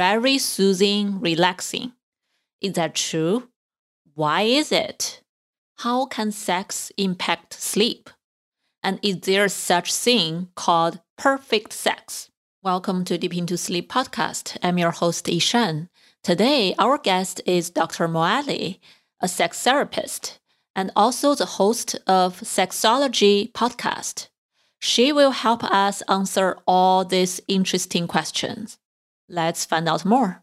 very soothing, relaxing. Is that true? Why is it? How can sex impact sleep? And is there such thing called perfect sex? Welcome to Deep Into Sleep podcast. I'm your host Yishan. Today, our guest is Dr. Moali, a sex therapist and also the host of Sexology podcast. She will help us answer all these interesting questions. Let's find out more.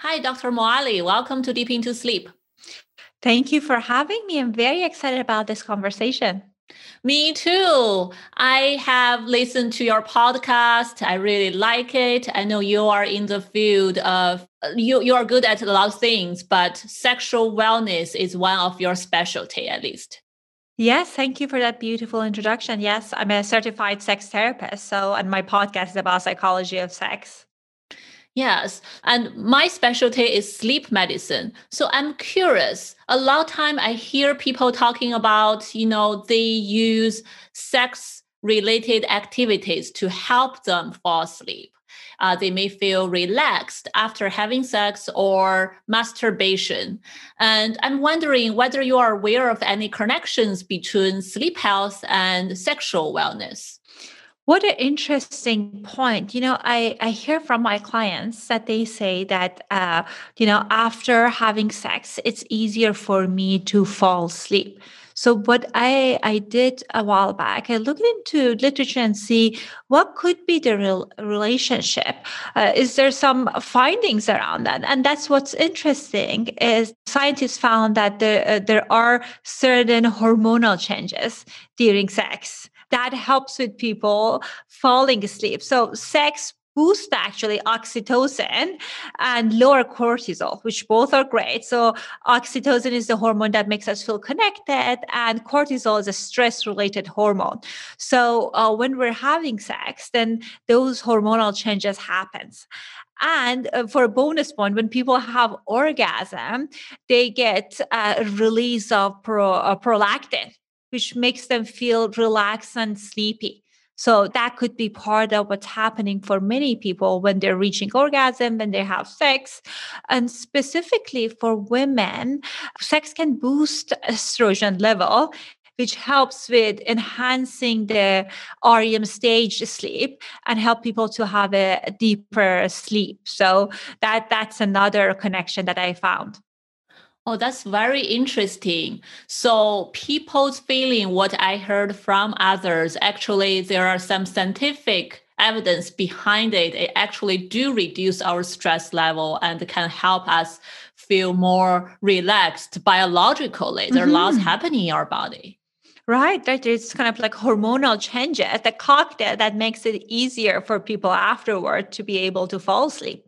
Hi, Dr. Moali. Welcome to Deep Into Sleep. Thank you for having me. I'm very excited about this conversation. Me too. I have listened to your podcast. I really like it. I know you are in the field of you you are good at a lot of things, but sexual wellness is one of your specialty at least. Yes, thank you for that beautiful introduction. Yes, I'm a certified sex therapist. So, and my podcast is about psychology of sex. Yes, and my specialty is sleep medicine. So I'm curious. A lot of time I hear people talking about, you know, they use sex related activities to help them fall asleep uh, they may feel relaxed after having sex or masturbation. And I'm wondering whether you are aware of any connections between sleep health and sexual wellness. What an interesting point. You know, I, I hear from my clients that they say that, uh, you know, after having sex, it's easier for me to fall asleep. So what I I did a while back, I looked into literature and see what could be the real relationship. Uh, is there some findings around that? And that's what's interesting is scientists found that there uh, there are certain hormonal changes during sex that helps with people falling asleep. So sex boost actually oxytocin and lower cortisol, which both are great. So oxytocin is the hormone that makes us feel connected, and cortisol is a stress-related hormone. So uh, when we're having sex, then those hormonal changes happens. And uh, for a bonus point, when people have orgasm, they get a release of pro, uh, prolactin, which makes them feel relaxed and sleepy. So that could be part of what's happening for many people when they're reaching orgasm, when they have sex. And specifically for women, sex can boost estrogen level which helps with enhancing the REM stage sleep and help people to have a deeper sleep. So that that's another connection that I found. Oh, that's very interesting. So, people's feeling, what I heard from others, actually, there are some scientific evidence behind it. It actually do reduce our stress level and can help us feel more relaxed biologically. There are mm-hmm. lots happening in our body. Right, that it's kind of like hormonal changes, the cocktail that makes it easier for people afterward to be able to fall asleep.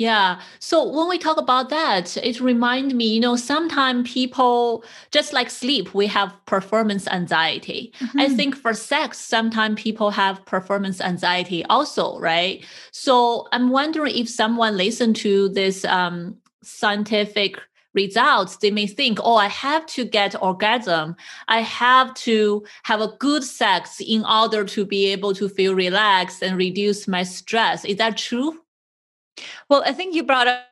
Yeah. So when we talk about that, it reminds me, you know, sometimes people, just like sleep, we have performance anxiety. Mm-hmm. I think for sex, sometimes people have performance anxiety also, right? So I'm wondering if someone listen to this um, scientific results, they may think, oh, I have to get orgasm. I have to have a good sex in order to be able to feel relaxed and reduce my stress. Is that true? Well, I think you brought up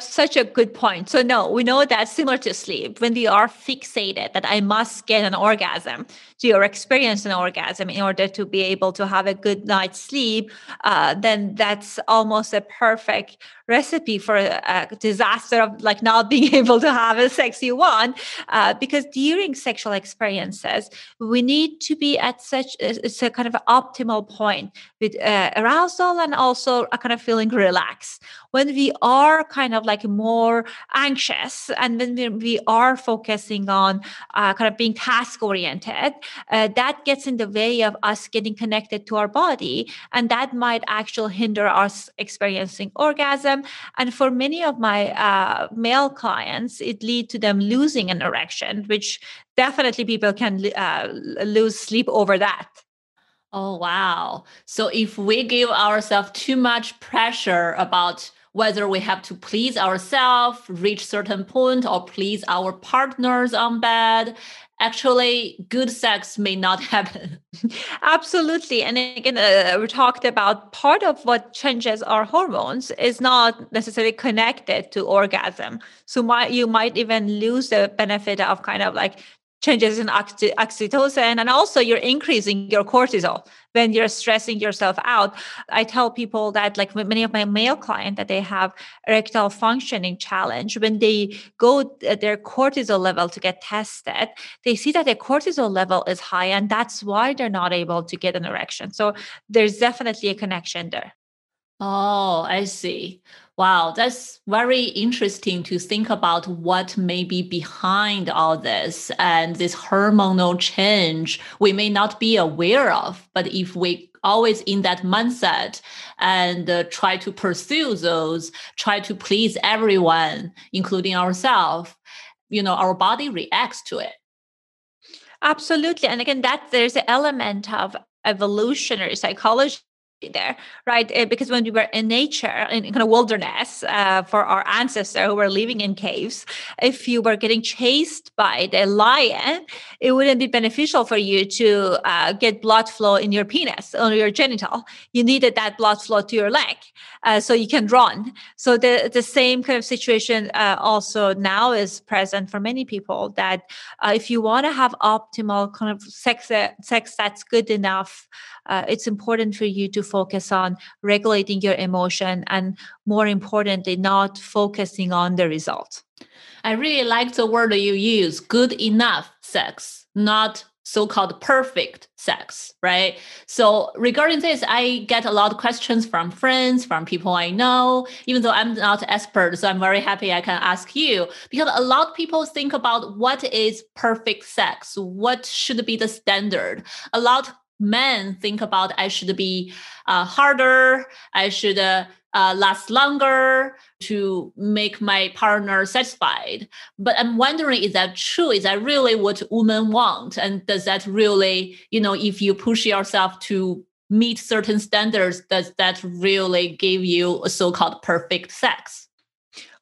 such a good point. So, no, we know that similar to sleep, when we are fixated that I must get an orgasm, to or experience an orgasm in order to be able to have a good night's sleep, uh, then that's almost a perfect recipe for a, disaster of like not being able to have a sex you want. Uh, because during sexual experiences, we need to be at such it's a kind of optimal point with uh, arousal and also a kind of feeling relaxed. When we are kind of like more anxious and when we are focusing on uh, kind of being task oriented uh, that gets in the way of us getting connected to our body and that might actually hinder us experiencing orgasm and for many of my uh, male clients it lead to them losing an erection which definitely people can uh, lose sleep over that Oh, wow. So if we give ourselves too much pressure about whether we have to please ourselves, reach certain point, or please our partners on bed, actually good sex may not happen. Absolutely. And again, uh, we talked about part of what changes our hormones is not necessarily connected to orgasm. So might, you might even lose the benefit of kind of like changes in oxy- oxytocin and also you're increasing your cortisol when you're stressing yourself out. I tell people that like many of my male clients that they have erectile functioning challenge when they go at their cortisol level to get tested they see that their cortisol level is high and that's why they're not able to get an erection. So there's definitely a connection there oh i see Wow, that's very interesting to think about what may be behind all this and this hormonal change we may not be aware of. But if we always in that mindset and uh, try to pursue those, try to please everyone, including ourselves, you know, our body reacts to it. Absolutely. And again, that there's an element of evolutionary psychology there, right? Eh, because when we were in nature, in kind of wilderness, uh, for our ancestors who were living in caves, if you were getting chased by the lion, it wouldn't be beneficial for you to uh, get blood flow in your penis or your genital. You needed that blood flow to your leg uh, so you can run. So the the same kind of situation uh, also now is present for many people. That uh, if you want to have optimal kind of sex, uh, sex that's good enough, it's important for you to focus on regulating your emotion and more importantly not focusing on the result i really like the word you use good enough sex not so-called perfect sex right? So regarding this i get a lot of questions from friends from people i know. Even though i'm not expert so i'm very happy i can ask you. Because a lot of people think about what is perfect sex what should be the standard. A lot men think about I should be uh, harder, I should uh, uh, last longer to make my partner satisfied. But I'm wondering, is that true? Is that really what women want? And does that really, you know, if you push yourself to meet certain standards, does that really give you a so-called perfect sex?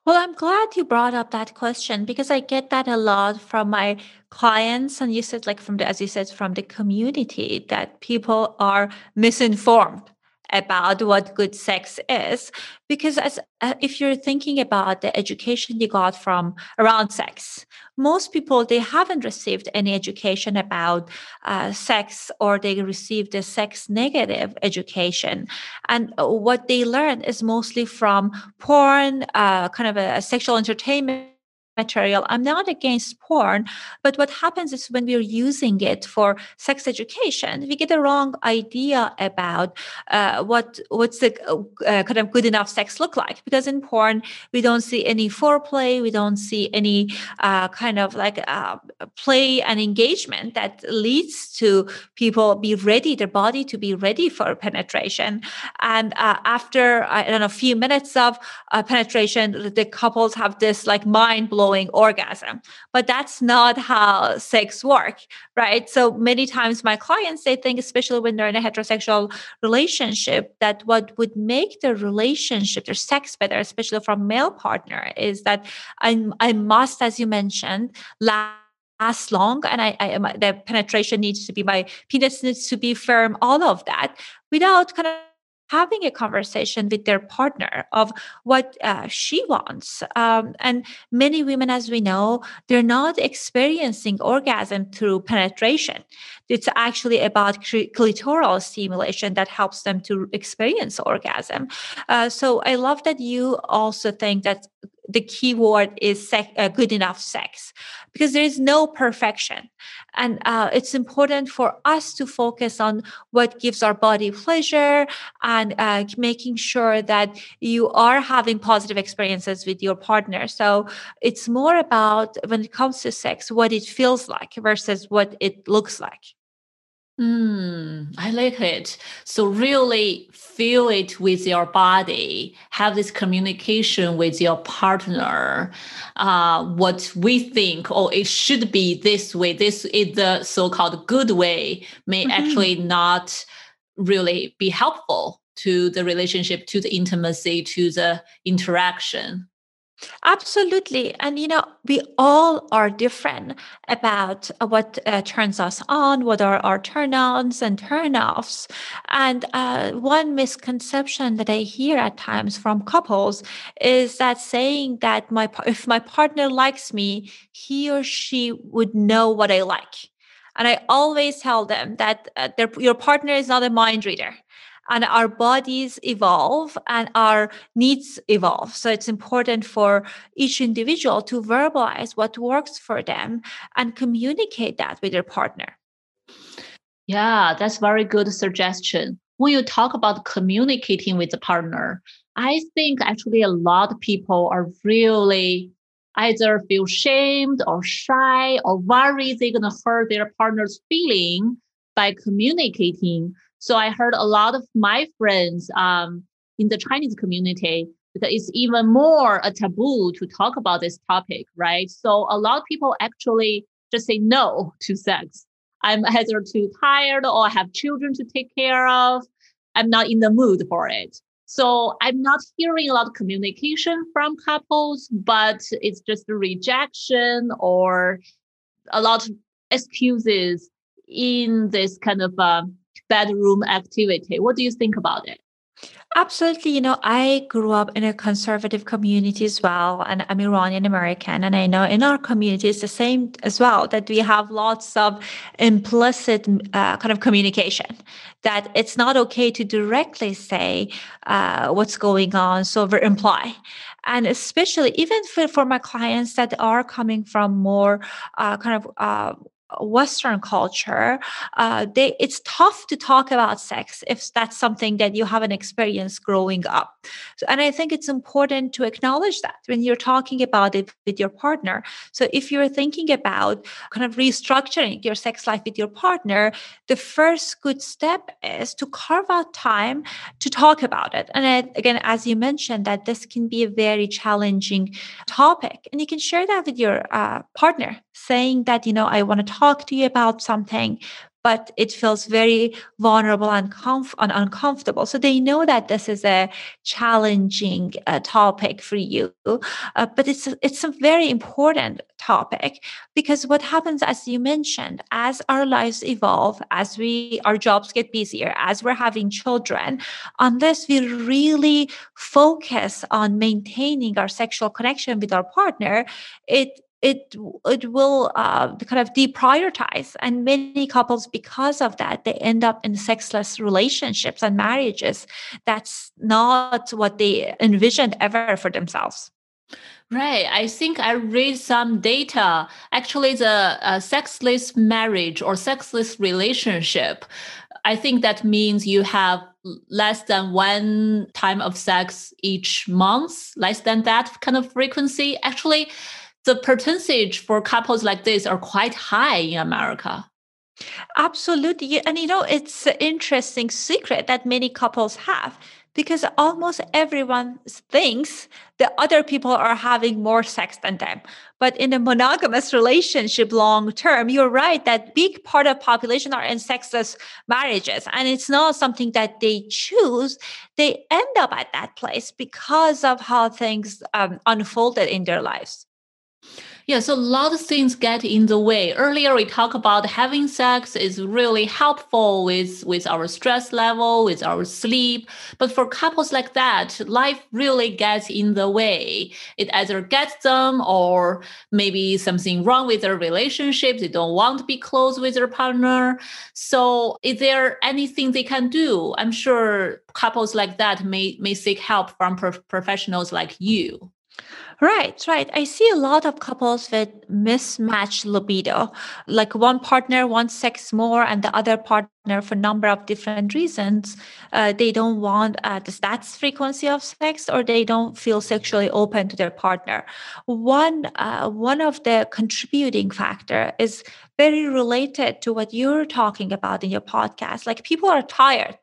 Well, I'm glad you brought up that question because I get that a lot from my clients. And you said, like, from the, as you said, from the community, that people are misinformed about what good sex is because as uh, if you're thinking about the education you got from around sex most people they haven't received any education about uh, sex or they received a sex negative education. And uh, what they learn is mostly from porn uh, kind of a, a sexual entertainment material. I'm not against porn, but what happens is when we're using it for sex education, we get a wrong idea about uh, what what's the uh, kind of good enough sex look like. Because in porn, we don't see any foreplay, we don't see any uh, kind of like uh, play and engagement that leads to people be ready, their body to be ready for penetration. And uh, after I don't know a few minutes of uh, penetration, the couples have this like mind blowing blowing orgasm. But that's not how sex work right? So many times my clients they think especially when they're in a heterosexual relationship that what would make the relationship their sex better especially from male partner is that i, I must as you mentioned last long and I, I the penetration needs to be my penis needs to be firm all of that without kind of having a conversation with their partner of what uh, she wants. Um, and many women as we know they're not experiencing orgasm through penetration. It's actually about clitoral stimulation that helps them to experience orgasm. Uh, so i love that you also think that the key word is sec- uh, good enough sex because there is no perfection. And uh, it's important for us to focus on what gives our body pleasure and uh, making sure that you are having positive experiences with your partner. So it's more about when it comes to sex what it feels like versus what it looks like Mm, I like it. So really feel it with your body, have this communication with your partner. Uh, what we think, oh, it should be this way. This is the so-called good way may mm-hmm. actually not really be helpful to the relationship, to the intimacy, to the interaction. Absolutely. And, you know, we all are different about uh, what uh, turns us on, what are our turn ons and turn offs. And uh, one misconception that I hear at times from couples is that saying that my if my partner likes me, he or she would know what I like. And I always tell them that uh, your partner is not a mind reader and our bodies evolve and our needs evolve. So it's important for each individual to verbalize what works for them and communicate that with their partner. Yeah, that's very good suggestion. When you talk about communicating with the partner, I think actually a lot of people are really either feel shamed or shy or worried they're going to hurt their partner's feeling by communicating so I heard a lot of my friends um, in the Chinese community because it's even more a taboo to talk about this topic, right? So a lot of people actually just say no to sex. I'm either too tired or I have children to take care of. I'm not in the mood for it. So I'm not hearing a lot of communication from couples, but it's just a rejection or a lot of excuses in this kind of uh, bedroom activity. What do you think about it? Absolutely. You know, I grew up in a conservative community as well, and I'm Iranian American. And I know in our community it's the same as well, that we have lots of implicit uh, kind of communication, that it's not okay to directly say uh, what's going on, so we imply. And especially even for, for my clients that are coming from more uh, kind of uh, Western culture, uh, they it's tough to talk about sex if that's something that you haven't experienced growing up. So, and I think it's important to acknowledge that when you're talking about it with your partner. So if you're thinking about kind of restructuring your sex life with your partner, the first good step is to carve out time to talk about it. And I, again, as you mentioned, that this can be a very challenging topic, and you can share that with your uh, partner, saying that you know I want to talk to you about something but it feels very vulnerable and, comf- and uncomfortable. So they know that this is a challenging uh, topic for you, uh, but it's it's a very important topic because what happens, as you mentioned, as our lives evolve, as we our jobs get busier, as we're having children, unless we really focus on maintaining our sexual connection with our partner, it it it will uh, kind of deprioritize and many couples because of that they end up in sexless relationships and marriages that's not what they envisioned ever for themselves Right. I think I read some data. Actually, the uh, sexless marriage or sexless relationship, I think that means you have less than one time of sex each month, less than that kind of frequency. Actually, the percentage for couples like this are quite high in America. Absolutely. And you know, it's an interesting secret that many couples have because almost everyone thinks that other people are having more sex than them. But in a monogamous relationship long term, you're right that big part of population are in sexless marriages. And it's not something that they choose. They end up at that place because of how things um, unfolded in their lives. Yeah, so a lot of things get in the way. Earlier we talked about having sex is really helpful with with our stress level, with our sleep. But for couples like that, life really gets in the way. It either gets them or maybe something wrong with their relationship. They don't want to be close with their partner. So is there anything they can do? I'm sure couples like that may may seek help from pro- professionals like you. Right, right. I see a lot of couples with mismatched libido. Like one partner wants sex more, and the other partner, for a number of different reasons, uh, they don't want uh, the stats frequency of sex, or they don't feel sexually open to their partner. One, uh, one of the contributing factor is very related to what you're talking about in your podcast. Like people are tired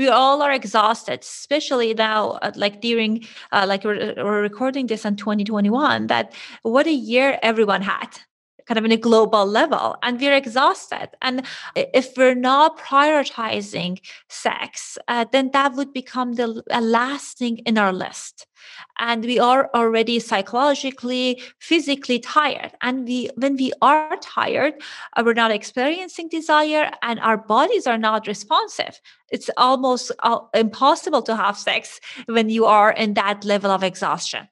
we all are exhausted especially now uh, like during uh, like we're, we're recording this in 2021 that what a year everyone had kind of in a global level and we're exhausted. And if we're not prioritizing sex uh, then that would become the last thing in our list. And we are already psychologically physically tired. And we when we are tired uh, we're not experiencing desire and our bodies are not responsive. It's almost uh, impossible to have sex when you are in that level of exhaustion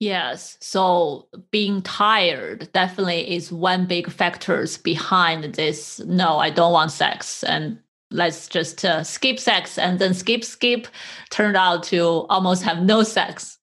Yes. So being tired definitely is one big factors behind this. No, I don't want sex. And let's just uh, skip sex and then skip, skip turned out to almost have no sex.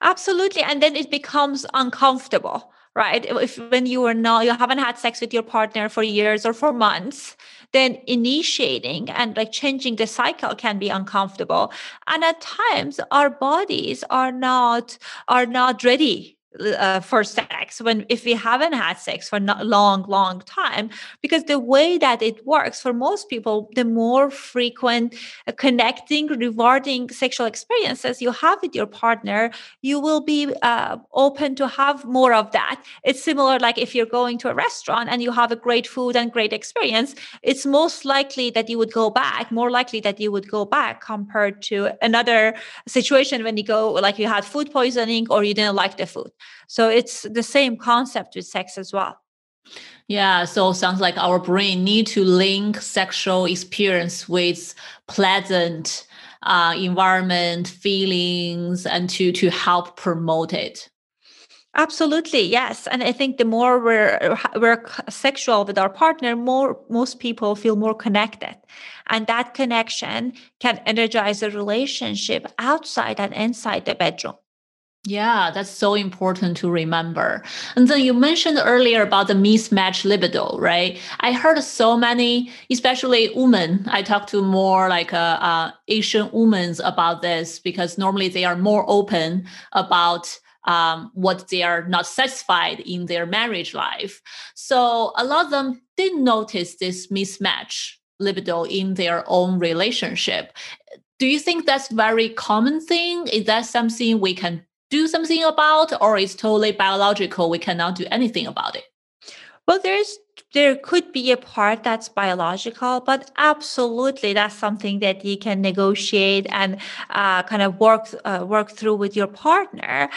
Absolutely. And then it becomes uncomfortable right if when you are not you haven't had sex with your partner for years or for months then initiating and like changing the cycle can be uncomfortable. And at times our bodies are not are not ready uh, for sex when if we haven't had sex for a long long time because the way that it works for most people the more frequent uh, connecting rewarding sexual experiences you have with your partner you will be uh, open to have more of that. It's similar like if you're going to a restaurant and you have a great food and great experience it's most likely that you would go back more likely that you would go back compared to another situation when you go like you had food poisoning or you didn't like the food so it's the same concept with sex as well. Yeah, so sounds like our brain need to link sexual experience with pleasant uh, environment, feelings, and to to help promote it. Absolutely, yes. And I think the more we're we're sexual with our partner, more most people feel more connected, and that connection can energize a relationship outside and inside the bedroom. Yeah, that's so important to remember. And then you mentioned earlier about the mismatch libido, right? I heard so many, especially women. I talk to more like uh, uh, Asian women about this because normally they are more open about um, what they are not satisfied in their marriage life. So a lot of them didn't notice this mismatch libido in their own relationship. Do you think that's very common thing? Is that something we can do something about, or it's totally biological? We cannot do anything about it. Well, there's there could be a part that's biological, but absolutely that's something that you can negotiate and uh, kind of work uh, work through with your partner.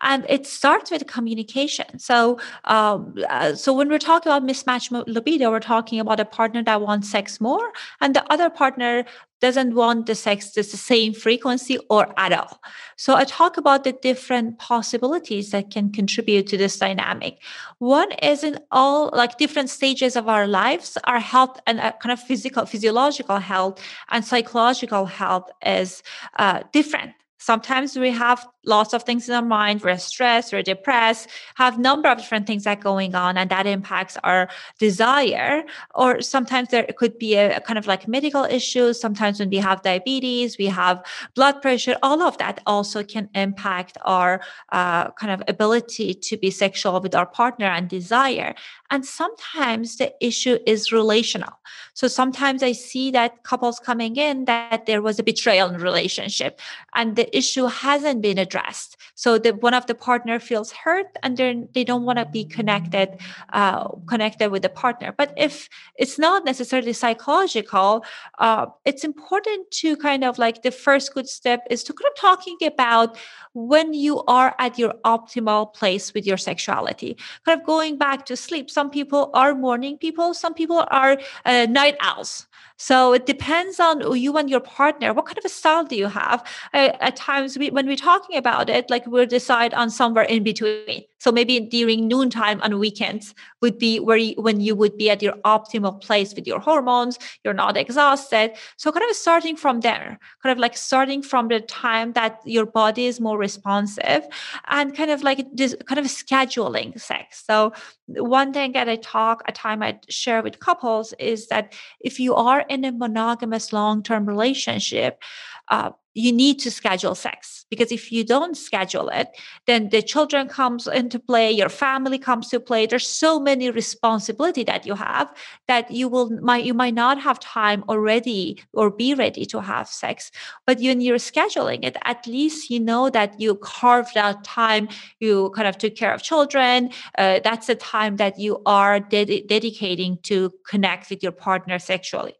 And it starts with communication. So, um, uh, so when we're talking about mismatch libido, we're talking about a partner that wants sex more, and the other partner doesn't want the sex the same frequency or at all. So I talk about the different possibilities that can contribute to this dynamic. One is in all like different stages of our lives, our health and uh, kind of physical, physiological health and psychological health is uh, different. Sometimes we have lots of things in our mind. We're stressed we're depressed have number of different things that going on and that impacts our desire. Or sometimes there could be a, a, kind of like medical issues. Sometimes when we have diabetes we have blood pressure. All of that also can impact our uh, kind of ability to be sexual with our partner and desire. And sometimes the issue is relational. So sometimes i see that couples coming in that there was a betrayal in relationship and the issue hasn't been addressed. So that one of the partner feels hurt and then they don't want to be connected, uh, connected with the partner. But if it's not necessarily psychological, uh, it's important to kind of like the first good step is to kind of talking about when you are at your optimal place with your sexuality. Kind of going back to sleep. Some people are morning people. Some people are uh, night owls. So it depends on you and your partner. What kind of a style do you have? I, times we, when we're talking about it, like we'll decide on somewhere in between. So maybe during noontime on weekends would be where you, when you would be at your optimal place with your hormones, you're not exhausted. So kind of starting from there, kind of like starting from the time that your body is more responsive and kind of like just kind of scheduling sex. So one thing that I talk a time I share with couples is that if you are in a monogamous long-term relationship, uh, you need to schedule sex because if you don't schedule it then the children comes into play your family comes to play. There's so many responsibility that you have that you will might you might not have time already or be ready to have sex. But when you're scheduling it at least you know that you carved out time you kind of took care of children uh, that's the time that you are ded- dedicating to connect with your partner sexually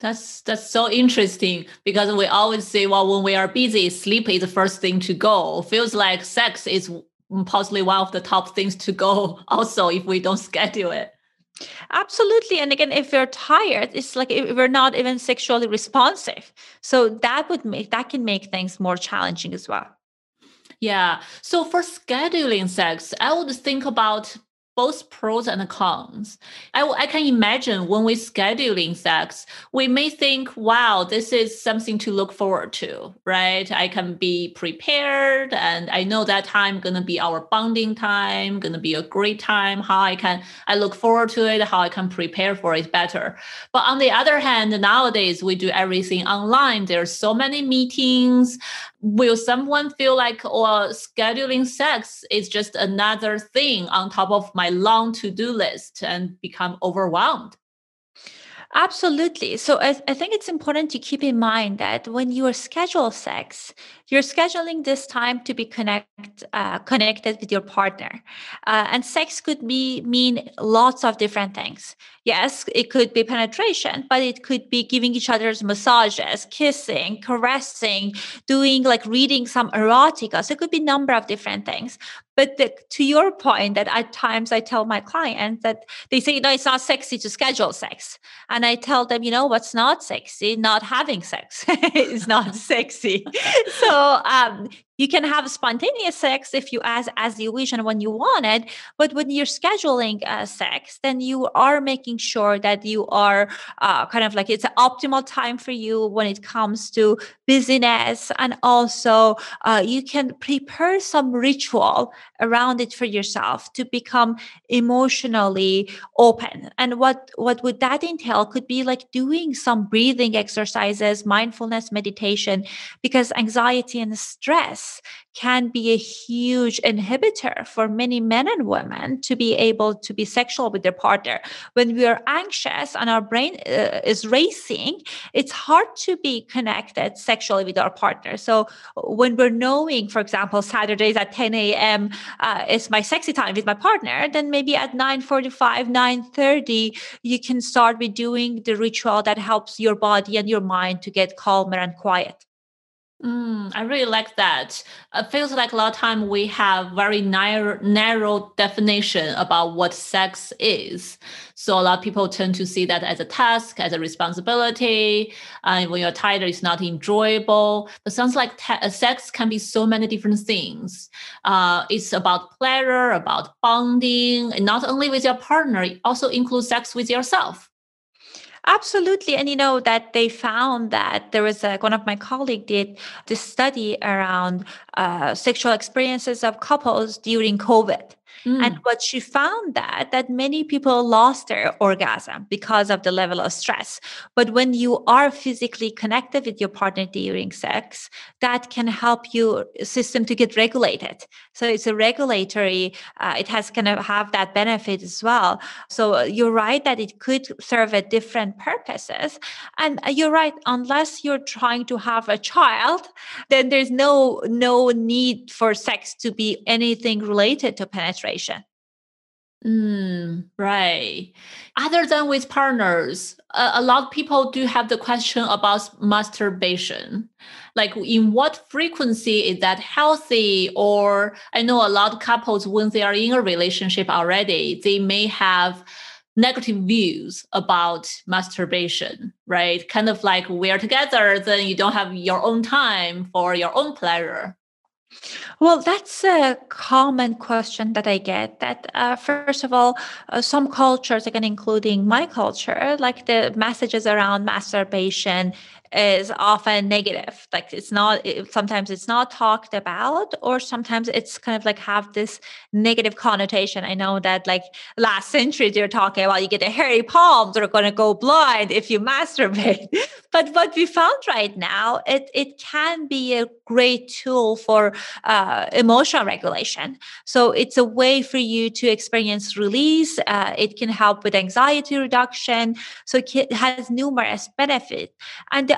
that's that's so interesting because we always say, well, when we are busy, sleep is the first thing to go. Feels like sex is possibly one of the top things to go. Also, if we don't schedule it. Absolutely, and again, if we're tired, it's like if we're not even sexually responsive. So that would make that can make things more challenging as well. Yeah. So for scheduling sex, I would think about both pros and cons. I, I can imagine when we're scheduling sex, we may think, wow, this is something to look forward to, right? I can be prepared and I know that time gonna be our bonding time, gonna be a great time, how I can I look forward to it, how I can prepare for it better. But on the other hand, nowadays we do everything online. There's so many meetings. Will someone feel like or scheduling sex is just another thing on top of my long to-do list and become overwhelmed Absolutely. So I, I, think it's important to keep in mind that when you are schedule sex, you're scheduling this time to be connect uh, connected with your partner, uh, and sex could be mean lots of different things. Yes, it could be penetration, but it could be giving each other's massages, kissing, caressing, doing like reading some erotica. So it could be number of different things. But the, to your point, that at times I tell my clients that they say, no, it's not sexy to schedule sex. And I tell them, you know, what's not sexy? Not having sex is not sexy. So um, you can have spontaneous sex if you as as you wish and when you want it but when you're scheduling uh, sex then you are making sure that you are uh, kind of like it's an optimal time for you when it comes to busyness and also uh, you can prepare some ritual around it for yourself to become emotionally open. And what what would that entail could be like doing some breathing exercises mindfulness meditation because anxiety and stress can be a huge inhibitor for many men and women to be able to be sexual with their partner. When we are anxious and our brain uh, is racing, it's hard to be connected sexually with our partner. So when we're knowing, for example, Saturdays at 10 a.m. Uh, is my sexy time with my partner, then maybe at 9:45, 9:30, you can start with doing the ritual that helps your body and your mind to get calmer and quiet. Mm, I really like that. It feels like a lot of time we have very narrow, narrow definition about what sex is. So a lot of people tend to see that as a task, as a responsibility. And when you're tired, it's not enjoyable. But sounds like uh, sex can be so many different things. Uh, it's about pleasure, about bonding, and not only with your partner, it also includes sex with yourself. Absolutely. And you know that they found that there was a, one of my colleagues did this study around uh, sexual experiences of couples during COVID. Mm. And what she found that that many people lost their orgasm because of the level of stress. But when you are physically connected with your partner during sex, that can help your system to get regulated. So it's a regulatory. Uh, it has kind of have that benefit as well. So you're right that it could serve at different purposes. And you're right. Unless you're trying to have a child, then there's no no need for sex to be anything related to penetration Mm, right. Other than with partners, a, a lot of people do have the question about masturbation. Like, in what frequency is that healthy? Or I know a lot of couples, when they are in a relationship already, they may have negative views about masturbation, right? Kind of like we're together, then you don't have your own time for your own pleasure. Well, that's a common question that I get. That uh, first of all, uh, some cultures, again, including my culture, like the messages around masturbation is often negative. Like it's not it, sometimes it's not talked about or sometimes it's kind of like have this negative connotation. I know that like last century they're talking about you get a hairy palms or going to go blind if you masturbate. But what we found right now it it can be a great tool for uh, emotional regulation. So it's a way for you to experience release uh, it can help with anxiety reduction. So it has numerous benefits and the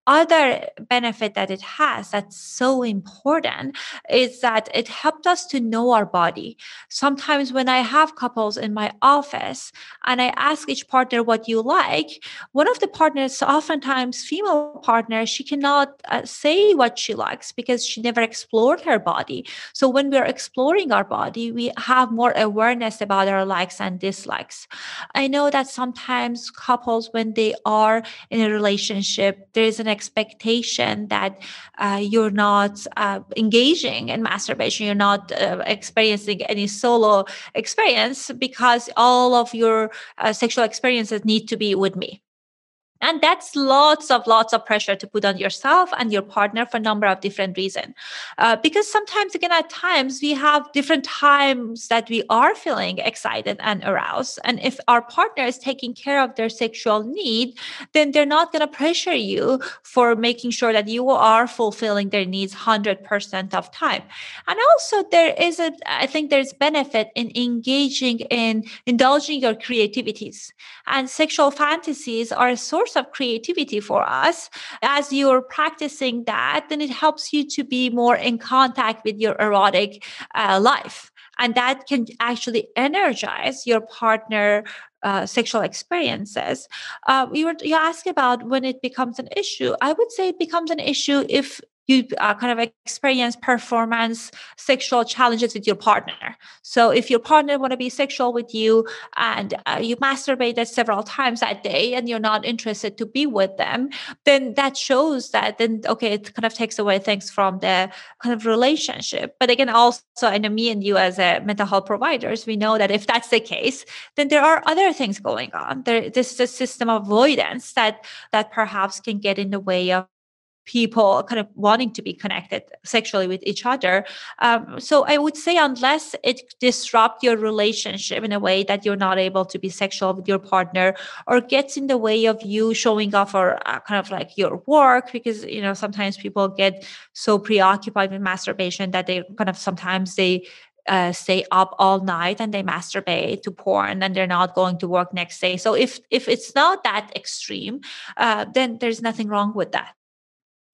other benefit that it has that's so important is that it helped us to know our body. Sometimes when I have couples in my office and I ask each partner what you like, one of the partners, oftentimes female partner, she cannot uh, say what she likes because she never explored her body. So when we're exploring our body, we have more awareness about our likes and dislikes. I know that sometimes couples, when they are in a relationship, there is an expectation that uh, you're not uh, engaging in masturbation, you're not uh, experiencing any solo experience because all of your uh, sexual experiences need to be with me and that's lots of lots of pressure to put on yourself and your partner for a number of different reasons uh, because sometimes again at times we have different times that we are feeling excited and aroused. And if our partner is taking care of their sexual need then they're not going to pressure you for making sure that you are fulfilling their needs 100% of time. And also there is a i think there's benefit in engaging in indulging your creativities. And sexual fantasies are a source source of creativity for us. As you're practicing that, then it helps you to be more in contact with your erotic uh, life. And that can actually energize your partner uh, sexual experiences. Uh, you were you asked about when it becomes an issue. I would say it becomes an issue if you uh, kind of experience performance sexual challenges with your partner. So if your partner want to be sexual with you and uh, you masturbated several times that day and you're not interested to be with them then that shows that then okay it kind of takes away things from the kind of relationship. But again also i know me and you as a mental health providers we know that if that's the case then there are other things going on. There this is a system of avoidance that that perhaps can get in the way of people kind of wanting to be connected sexually with each other. Um, so i would say unless it disrupt your relationship in a way that you're not able to be sexual with your partner or gets in the way of you showing off or uh, kind of like your work because you know sometimes people get so preoccupied with masturbation that they kind of sometimes they uh, stay up all night and they masturbate to porn and they're not going to work next day. So if if it's not that extreme uh, then there's nothing wrong with that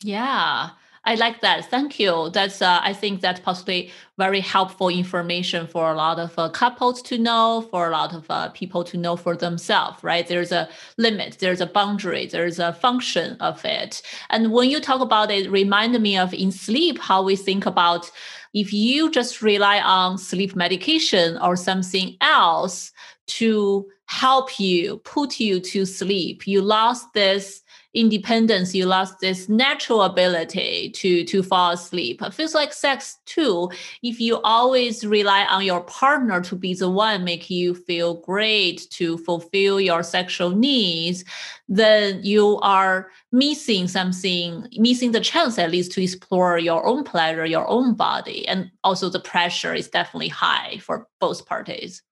yeah, I like that. Thank you. That's uh, I think that's possibly very helpful information for a lot of uh, couples to know, for a lot of uh, people to know for themselves. Right? There's a limit. There's a boundary. There's a function of it. And when you talk about it, remind me of in sleep how we think about if you just rely on sleep medication or something else to help you put you to sleep, you lost this independence, you lost this natural ability to to fall asleep. It feels like sex too. If you always rely on your partner to be the one make you feel great to fulfill your sexual needs, then you are missing something, missing the chance at least to explore your own pleasure, your own body, and also the pressure is definitely high for both parties.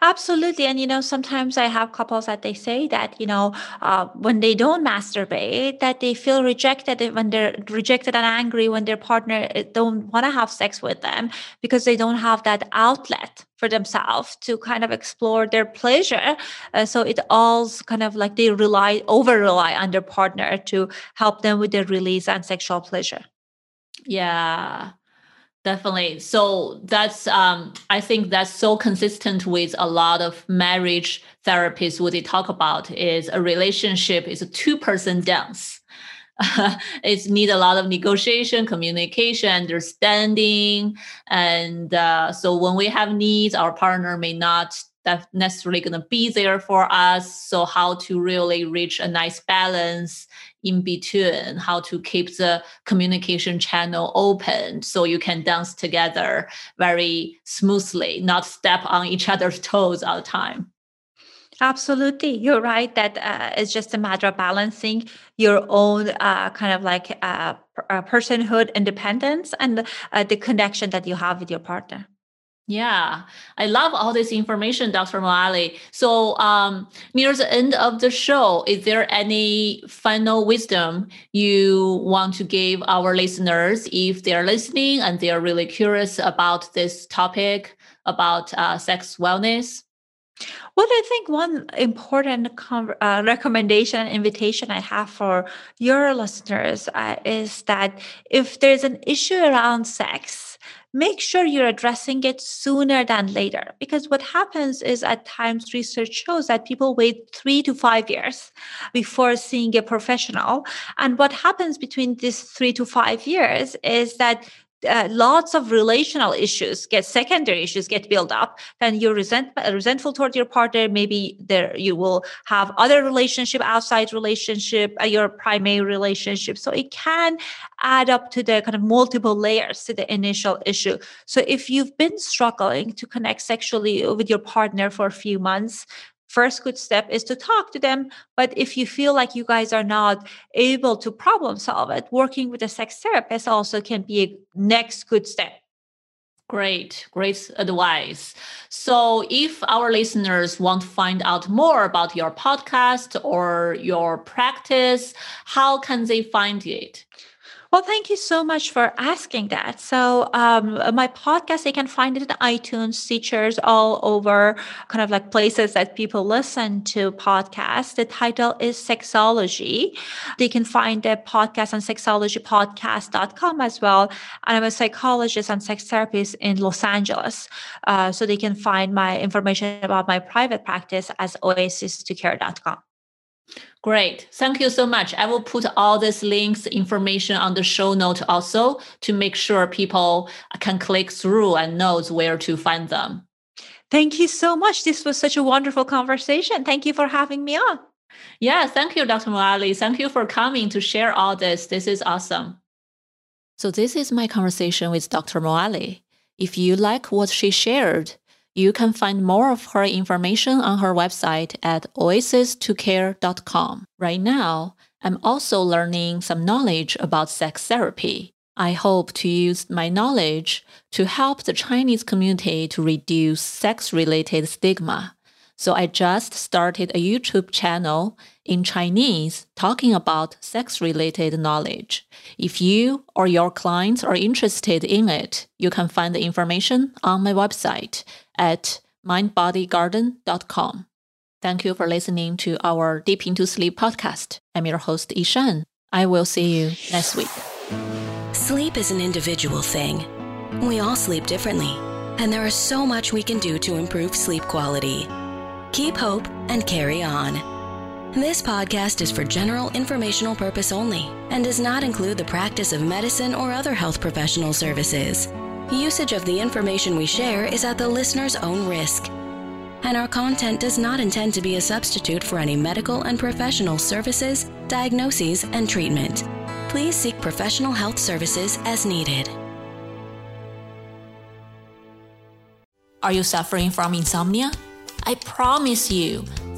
Absolutely. And, you know, sometimes I have couples that they say that, you know, uh, when they don't masturbate, that they feel rejected when they're rejected and angry when their partner eh, don't want to have sex with them because they don't have that outlet for themselves to kind of explore their pleasure. Uh, so it all kind of like they rely, over rely on their partner to help them with their release and sexual pleasure. Yeah definitely. So that's um, i think that's so consistent with a lot of marriage therapists what they talk about is a relationship is a two person dance it needs a lot of negotiation communication understanding and uh, so when we have needs our partner may not that necessarily going to be there for us. So how to really reach a nice balance in between, how to keep the communication channel open so you can dance together very smoothly, not step on each other's toes all the time. Absolutely. You're right that uh, it's just a matter of balancing your own uh, kind of like uh, uh personhood independence and uh, the connection that you have with your partner. Yeah, I love all this information, Dr. Moali. So, um, near the end of the show, is there any final wisdom you want to give our listeners if they're listening and they're really curious about this topic about uh, sex wellness? Well, I think one important uh, recommendation and invitation I have for your listeners uh, is that if there's an issue around sex, make sure you're addressing it sooner than later. Because what happens is at times research shows that people wait three to five years before seeing a professional. And what happens between these three to five years is that uh, lots of relational issues get secondary issues get built up then you're resent, resentful toward your partner. Maybe there you will have other relationship outside relationship uh, your primary relationship. So it can add up to the kind of multiple layers to the initial issue. So if you've been struggling to connect sexually with your partner for a few months first good step is to talk to them. But if you feel like you guys are not able to problem solve it, working with a sex therapist also can be a next good step. Great, great advice. So, if our listeners want to find out more about your podcast or your practice, how can they find it? Well, thank you so much for asking that. So, um, my podcast, they can find it in iTunes, Stitchers, all over, kind of like places that people listen to podcasts. The title is Sexology. They can find the podcast on sexologypodcast.com as well. And I'm a psychologist and sex therapist in Los Angeles. Uh, so they can find my information about my private practice as oasis2care.com. Great. Thank you so much. I will put all these links, information on the show note also to make sure people can click through and knows where to find them. Thank you so much. This was such a wonderful conversation. Thank you for having me on. Yeah, thank you, Dr. Moali. Thank you for coming to share all this. This is awesome. So this is my conversation with Dr. Moali. If you like what she shared, you can find more of her information on her website at oasis2care.com. Right now, I'm also learning some knowledge about sex therapy. I hope to use my knowledge to help the Chinese community to reduce sex related stigma. So I just started a YouTube channel in Chinese talking about sex related knowledge. If you or your clients are interested in it, you can find the information on my website at mindbodygarden.com. Thank you for listening to our Deep Into Sleep podcast. I'm your host, Yishan. I will see you next week. Sleep is an individual thing. We all sleep differently, and there is so much we can do to improve sleep quality. Keep hope and carry on. This podcast is for general informational purpose only and does not include the practice of medicine or other health professional services. Usage of the information we share is at the listener's own risk. And our content does not intend to be a substitute for any medical and professional services, diagnoses, and treatment. Please seek professional health services as needed. Are you suffering from insomnia? I promise you,